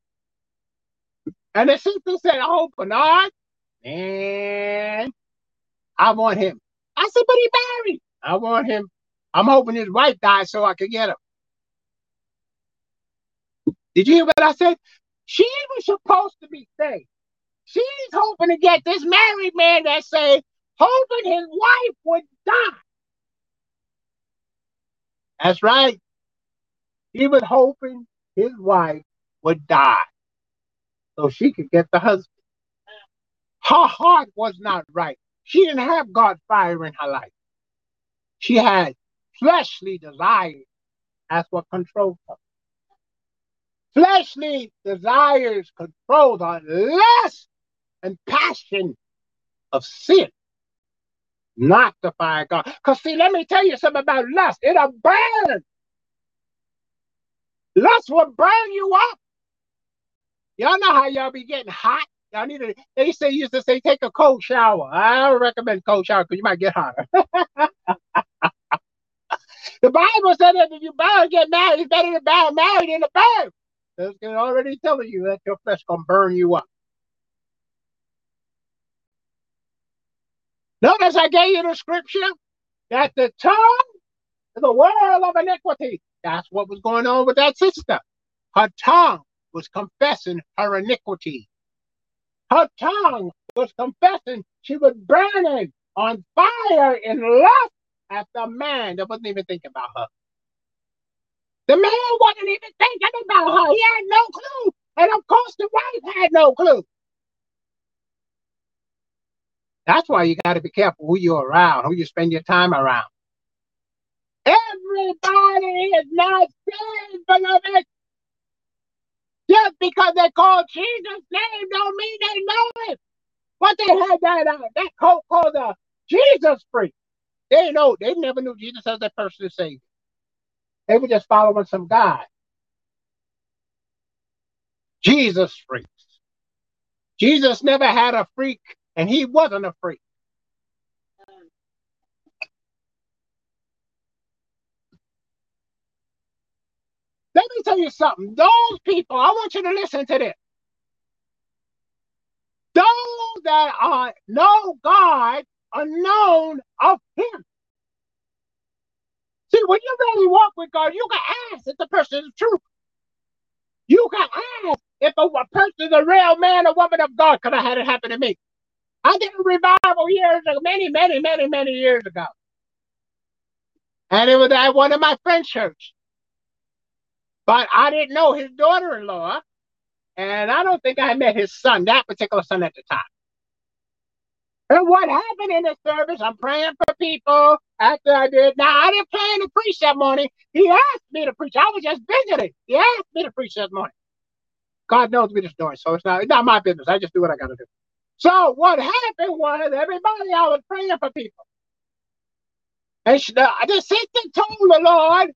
And the sister said, Oh, Bernard, man, I want him. I said, But he married. I want him. I'm hoping his wife dies so I can get him. Did you hear what I said? She was supposed to be saved. She's hoping to get this married man that say, hoping his wife would die. That's right. He was hoping his wife would die so she could get the husband. Her heart was not right. She didn't have God's fire in her life. She had fleshly desires. That's what controlled her. Fleshly desires control the lust and passion of sin, not the fire of God. Because, see, let me tell you something about lust. It'll burn Lust will burn you up. Y'all know how y'all be getting hot. Y'all need to. They say used to say take a cold shower. I don't recommend cold shower because you might get hotter. the Bible said that if you burn, get married, it's better to die married than to burn. It's already telling you that your flesh gonna burn you up. Notice I gave you the scripture that the tongue is a world of iniquity. That's what was going on with that sister. Her tongue was confessing her iniquity. Her tongue was confessing she was burning on fire in lust at the man that wasn't even thinking about her. The man wasn't even thinking about her. He had no clue. And of course, the wife had no clue. That's why you got to be careful who you're around, who you spend your time around. Everybody is not saved, beloved. Just because they call Jesus' name don't mean they know it. But they had that uh, that cult called the Jesus freak. They know they never knew Jesus as their personal savior. They were just following some guy. Jesus freaks. Jesus never had a freak, and he wasn't afraid. Let me tell you something. Those people, I want you to listen to this. Those that are know God are known of Him. See, when you really walk with God, you can ask if the person is true. You can ask if a, a person is a real man or woman of God, because I had it happen to me. I did a revival years ago, many, many, many, many years ago. And it was at one of my friend's church. But I didn't know his daughter-in-law, and I don't think I met his son, that particular son at the time. And what happened in the service, I'm praying for people after I did. Now, I didn't plan to preach that morning. He asked me to preach. I was just visiting. He asked me to preach that morning. God knows me the story, so it's not, it's not my business. I just do what I got to do. So what happened was everybody, I was praying for people. And she, the, the sister told the Lord,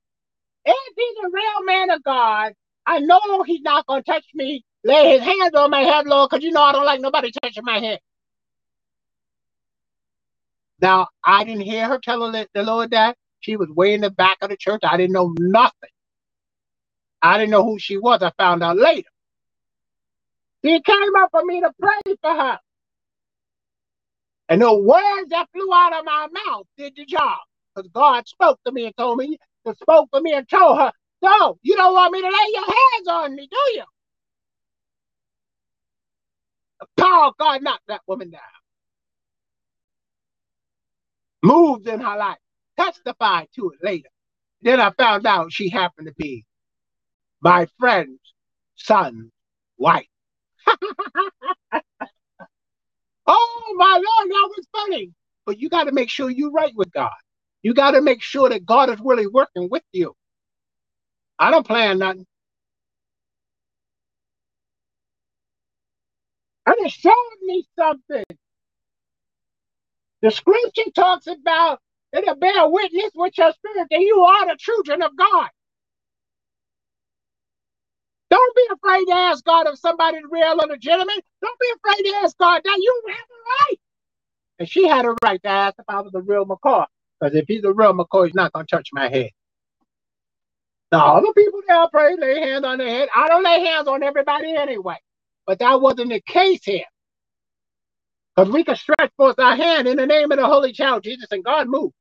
if he's a real man of God, I know he's not going to touch me, lay his hands on my head, Lord, because you know I don't like nobody touching my head. Now, I didn't hear her tell the Lord that. She was way in the back of the church. I didn't know nothing. I didn't know who she was. I found out later. She came up for me to pray for her. And the words that flew out of my mouth did the job. Because God spoke to me and told me, to spoke to me and told her, no, you don't want me to lay your hands on me, do you? The power of God knocked that woman down moved in her life, testified to it later. Then I found out she happened to be my friend's son's wife. oh my Lord, that was funny. But you got to make sure you're right with God. You got to make sure that God is really working with you. I don't plan nothing. And it showed me something. The scripture talks about it'll bear witness with your spirit that you are the children of God. Don't be afraid to ask God if somebody's real or legitimate. Don't be afraid to ask God that you have a right. And she had a right to ask if I was a real McCoy. Because if he's a real McCoy, he's not going to touch my head. Now, all the people there pray, lay hands on their head. I don't lay hands on everybody anyway. But that wasn't the case here. Because we can stretch forth our hand in the name of the Holy Child Jesus and God move.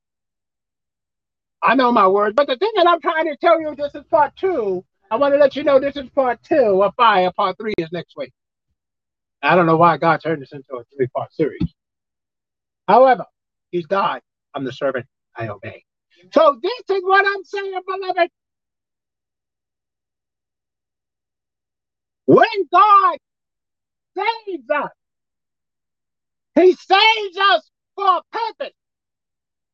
I know my words, but the thing that I'm trying to tell you, this is part two. I want to let you know this is part two of five. Part three is next week. I don't know why God turned this into a three part series. However, He's God. I'm the servant. I obey. So this is what I'm saying, beloved. When God saves us, he saves us for a purpose.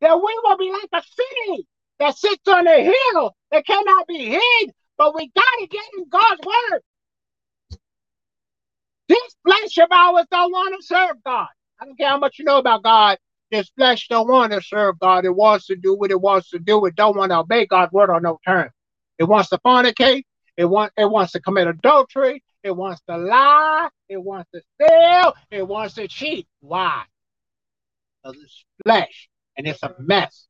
That we will be like a city that sits on a hill that cannot be hid, but we got to get in God's word. This flesh of ours don't want to serve God. I don't care how much you know about God. This flesh don't want to serve God. It wants to do what it wants to do. It don't want to obey God's word on no terms. It wants to fornicate. It want it wants to commit adultery. It wants to lie. It wants to steal. It wants to cheat. Why? Because it's flesh and it's a mess.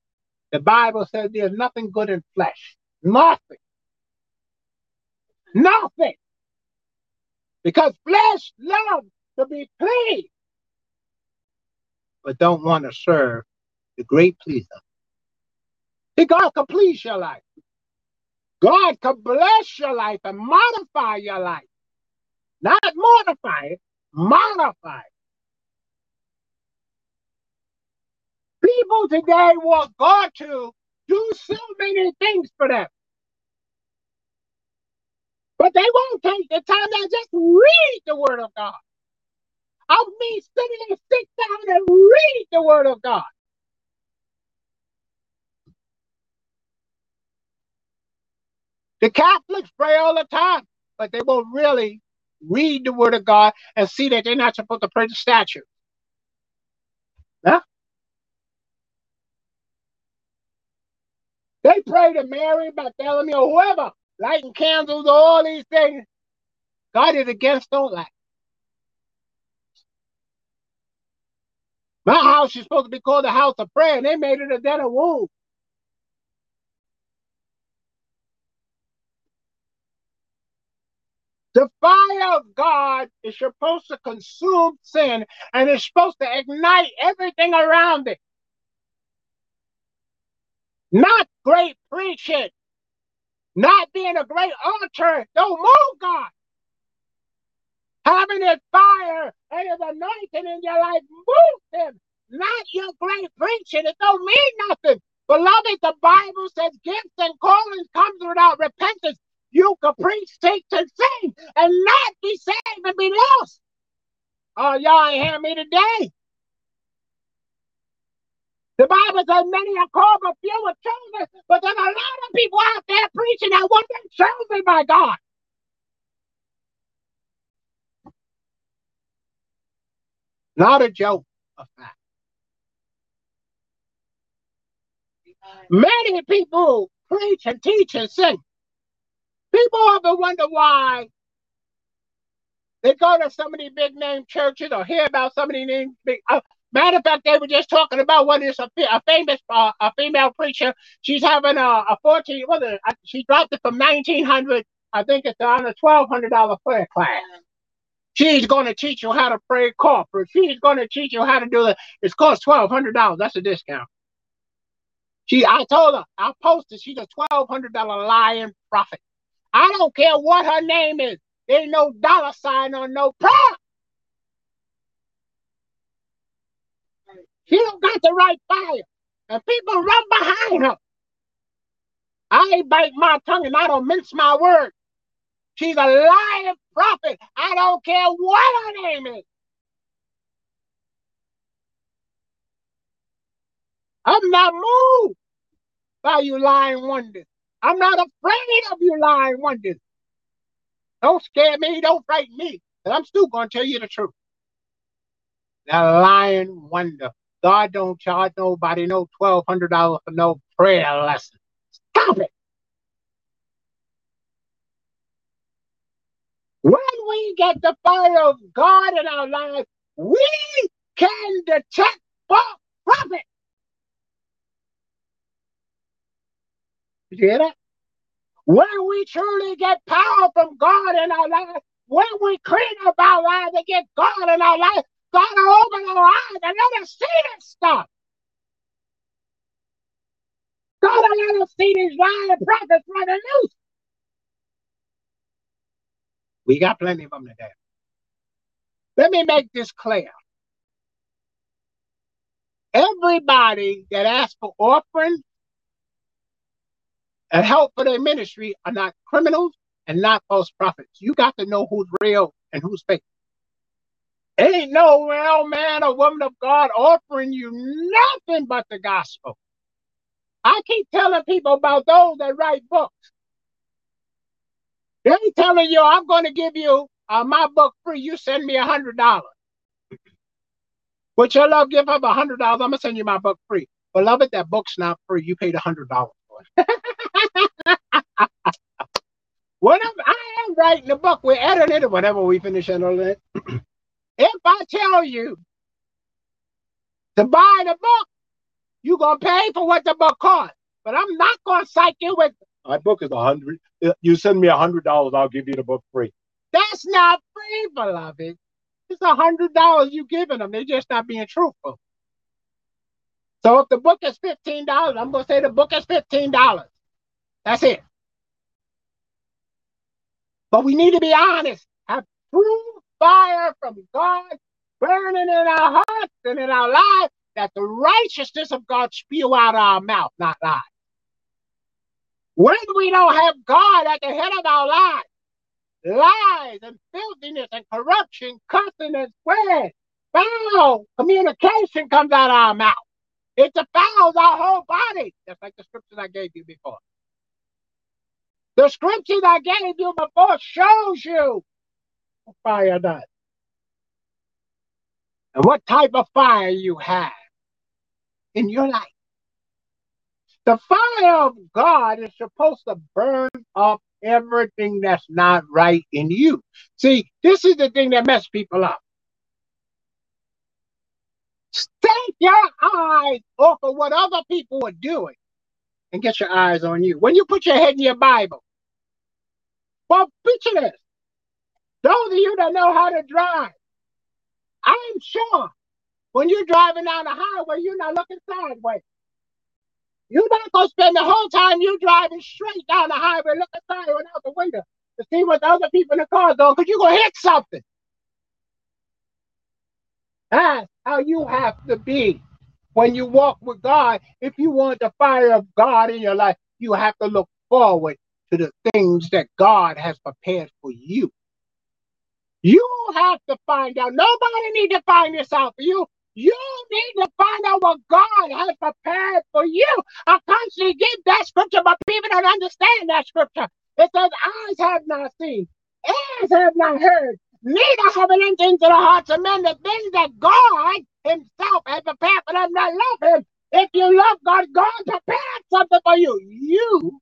The Bible says there's nothing good in flesh. Nothing. Nothing. Because flesh loves to be pleased, but don't want to serve the great pleaser. See, God can please your life. God can bless your life and modify your life. Not mortify it, modify it. People today want God to do so many things for them. But they won't take the time to just read the Word of God. I mean, sitting and sit down and read the Word of God. The Catholics pray all the time, but they won't really read the word of God and see that they're not supposed to pray the statue. Huh? They pray to Mary, Bartholomew, or whoever, lighting candles, all these things. God is against all that. My house is supposed to be called the house of prayer, and they made it a den of wolves. The fire of God is supposed to consume sin and it's supposed to ignite everything around it. Not great preaching, not being a great altar. Don't move God. Having that fire and his anointing in your life, move him. Not your great preaching. It don't mean nothing. Beloved, the Bible says gifts and callings comes without repentance. You can preach, teach, and sing and not be saved and be lost. Oh, y'all ain't hearing me today. The Bible says many are called, but few are chosen. But there's a lot of people out there preaching that wasn't chosen by God. Not a joke, a fact. Many people preach and teach and sing. People often wonder why they go to of these big name churches or hear about of these names. Big, uh, matter of fact, they were just talking about what is a, a famous uh, a female preacher. She's having a, a 14, what is it? She dropped it from 1900 I think it's on a $1,200 prayer class. She's going to teach you how to pray corporate. She's going to teach you how to do it. It's cost $1,200. That's a discount. She, I told her, I posted, she's a $1,200 lying prophet. I don't care what her name is. There ain't no dollar sign on no prayer. She don't got the right fire. And people run behind her. I bite my tongue and I don't mince my words. She's a lying prophet. I don't care what her name is. I'm not moved by you lying wonders. I'm not afraid of you lying wonders. Don't scare me. Don't frighten me. And I'm still going to tell you the truth. The lying wonder. God don't charge nobody no $1,200 for no prayer lesson. Stop it. When we get the fire of God in our lives, we can detect false prophet. Did you hear that? When we truly get power from God in our life, when we clean up our lives and get God in our life, Will open our eyes and let us see this stuff. God let us see these lying prophets running loose. We got plenty of them today. Let me make this clear. Everybody that asks for offering and help for their ministry are not criminals and not false prophets. You got to know who's real and who's fake. Ain't no real man or woman of God offering you nothing but the gospel. I keep telling people about those that write books. They telling you, I'm going to give you uh, my book free. You send me a hundred dollars. But your love, give up a hundred dollars. I'm gonna send you my book free. Beloved, that book's not free. You paid a hundred dollars for it. what I'm, I am writing the book. We're editing it, whatever we finish editing it. if I tell you to buy the book, you're gonna pay for what the book costs. But I'm not gonna psych you with my book is a hundred. Uh, you send me a hundred dollars, I'll give you the book free. That's not free, beloved. It's a hundred dollars you giving them. They're just not being truthful. So if the book is fifteen dollars, I'm gonna say the book is fifteen dollars. That's it. But we need to be honest. Have true fire from God burning in our hearts and in our lives that the righteousness of God spew out our mouth, not lies. When we don't have God at the head of our lives, lies and filthiness and corruption, cussing and swearing, foul communication comes out of our mouth. It defiles our whole body, just like the scriptures I gave you before. The scriptures I gave you before shows you fire does. And what type of fire you have in your life. The fire of God is supposed to burn up everything that's not right in you. See, this is the thing that messes people up. Take your eyes off of what other people are doing and get your eyes on you. When you put your head in your Bible, well, picture this. Those of you that know how to drive, I'm sure when you're driving down the highway, you're not looking sideways. You're not gonna spend the whole time you driving straight down the highway looking sideways out the window to see what the other people in the car doing, because you're gonna hit something. That's how you have to be when you walk with God. If you want the fire of God in your life, you have to look forward to the things that God has prepared for you. You have to find out. Nobody need to find this out for you. You need to find out what God has prepared for you. I constantly give that scripture, but people don't understand that scripture. It says, eyes have not seen, ears have not heard, neither have it entered into the hearts of men the things that God Himself has prepared for them that love Him. If you love God, God prepared something for you. You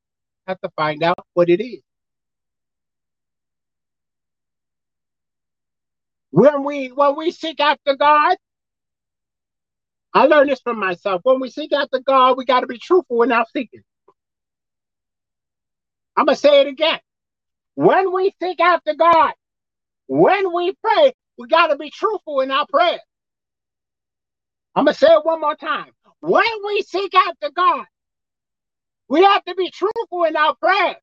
have to find out what it is. When we when we seek after God, I learned this from myself. When we seek after God, we got to be truthful in our seeking. I'm gonna say it again. When we seek after God, when we pray, we got to be truthful in our prayer. I'm gonna say it one more time. When we seek after God, we have to be truthful in our prayer.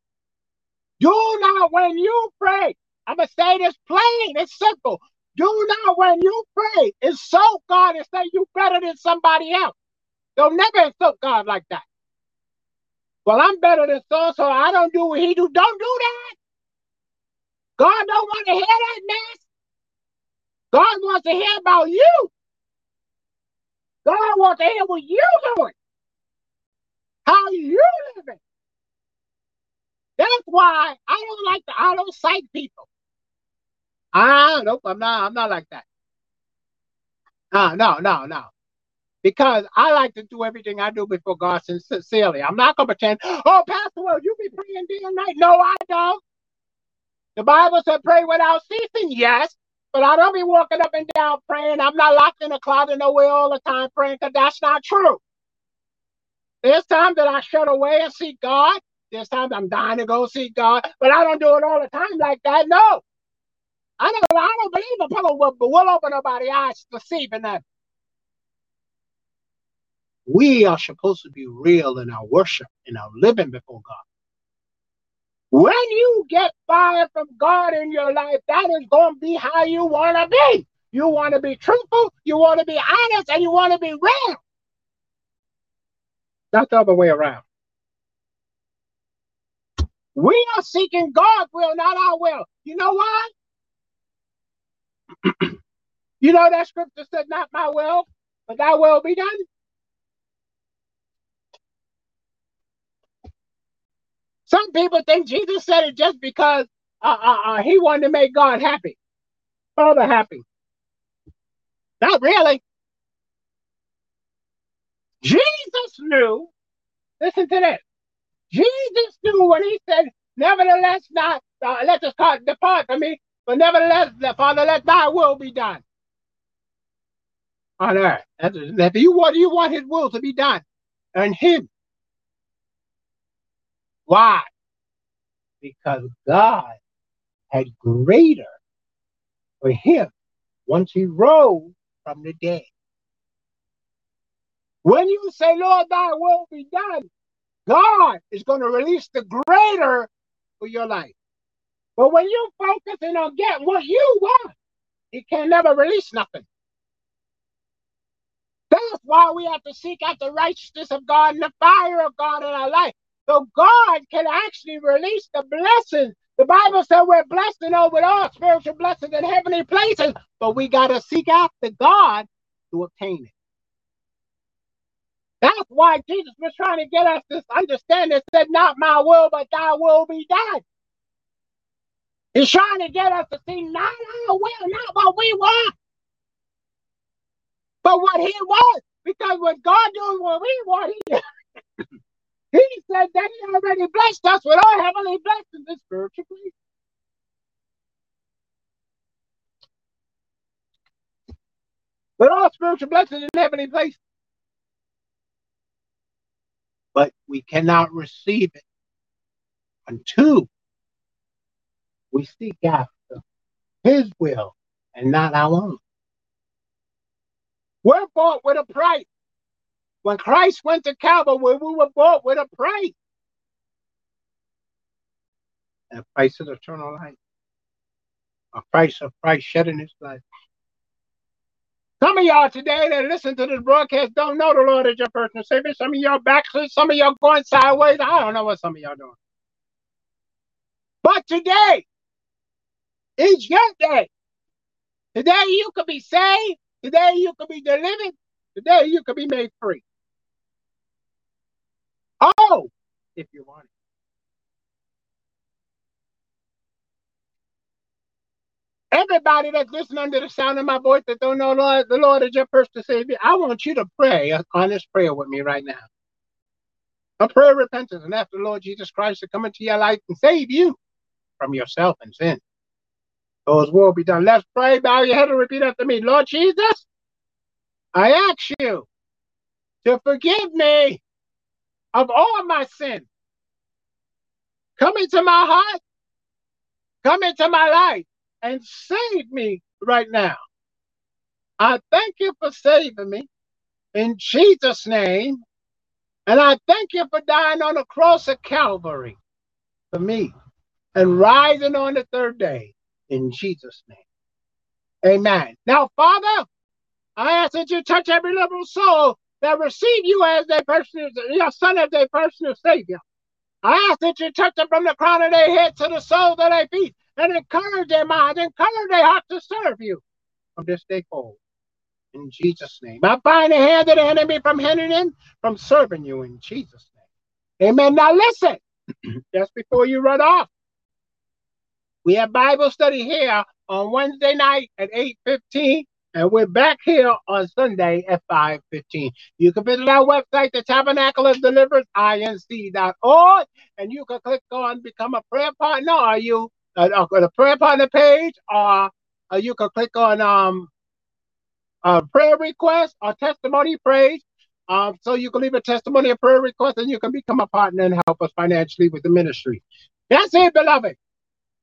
Do not when you pray. I'm gonna say this plain. It's simple. Do not, when you pray, insult God and say you better than somebody else. Don't never insult God like that. Well, I'm better than so, so I don't do what he do. Don't do that. God don't want to hear that mess. God wants to hear about you. God wants to hear what you doing. How you living. That's why I don't like to I don't sight people. Ah, nope, I'm not. I'm not like that. No, no, no, no. Because I like to do everything I do before God sincerely. I'm not gonna pretend. Oh, Pastor, well, you be praying day and night. No, I don't. The Bible said pray without ceasing. Yes, but I don't be walking up and down praying. I'm not locked in a closet nowhere all the time praying because that's not true. There's times that I shut away and seek God. There's times I'm dying to go seek God, but I don't do it all the time like that. No. I don't, I don't believe a pillow will, will open nobody's eyes to see that. We are supposed to be real in our worship, in our living before God. When you get fire from God in your life, that is going to be how you want to be. You want to be truthful, you want to be honest, and you want to be real. Not the other way around. We are seeking God's will, not our will. You know why? You know that scripture said, Not my will, but thy will be done. Some people think Jesus said it just because uh, uh, uh, he wanted to make God happy, Father happy. Not really. Jesus knew, listen to this. Jesus knew when he said, Nevertheless, not uh, let us call depart from me, but nevertheless, Father, let thy will be done on earth. If you want, you want his will to be done and him. Why? Because God had greater for him once he rose from the dead. When you say, Lord, thy will be done, God is going to release the greater for your life. But when you're focusing on getting what you want, you can never release nothing. That's why we have to seek out the righteousness of God and the fire of God in our life. So God can actually release the blessings. The Bible said we're blessed in over all spiritual blessings in heavenly places, but we got to seek after God to obtain it. That's why Jesus was trying to get us this understanding. Said, "Not my will, but Thy will be done." He's trying to get us to see not our will, not what we want, but what he wants. Because when God does what we want, he He said that he already blessed us with all heavenly blessings and spiritual blessings. But all spiritual blessings in heavenly places. But we cannot receive it until we seek after his will and not our own. We're bought with a price. When Christ went to Calvary, we were bought with a price. And the price of eternal life. A price of Christ shedding his blood. Some of y'all today that listen to this broadcast don't know the Lord as your personal Savior. Some of y'all backslid. Some of y'all going sideways. I don't know what some of y'all doing. But today is your day. Today you could be saved. Today you could be delivered. Today you could be made free. Oh, if you want it. Everybody that's listening under the sound of my voice that don't know Lord, the Lord is your personal Savior, I want you to pray on this prayer with me right now. A prayer of repentance and ask the Lord Jesus Christ to come into your life and save you from yourself and sin. Those will be done. Let's pray. Bow your head and repeat after me. Lord Jesus, I ask you to forgive me of all my sin. Come into my heart, come into my life, and save me right now. I thank you for saving me in Jesus' name. And I thank you for dying on the cross of Calvary for me and rising on the third day in Jesus' name. Amen. Now, Father, I ask that you touch every little soul that receive you as their personal, your son as their personal savior. I ask that you touch them from the crown of their head to the soles of their feet and encourage their minds, encourage their heart to serve you from this day forward. In Jesus' name. I bind the hand of the enemy from hindering them from serving you in Jesus' name. Amen. Now listen, just before you run off, we have Bible study here on Wednesday night at 8.15 and we're back here on Sunday at 5.15. You can visit our website, the Tabernacle of Deliverance, inc.org, and you can click on Become a Prayer Partner, or you, uh, uh, the Prayer Partner page, or uh, you can click on um, a prayer request or testimony praise. Um, so you can leave a testimony or prayer request, and you can become a partner and help us financially with the ministry. That's it, beloved.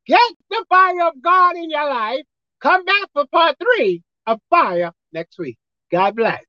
Get the fire of God in your life. Come back for part three of fire next week. God bless.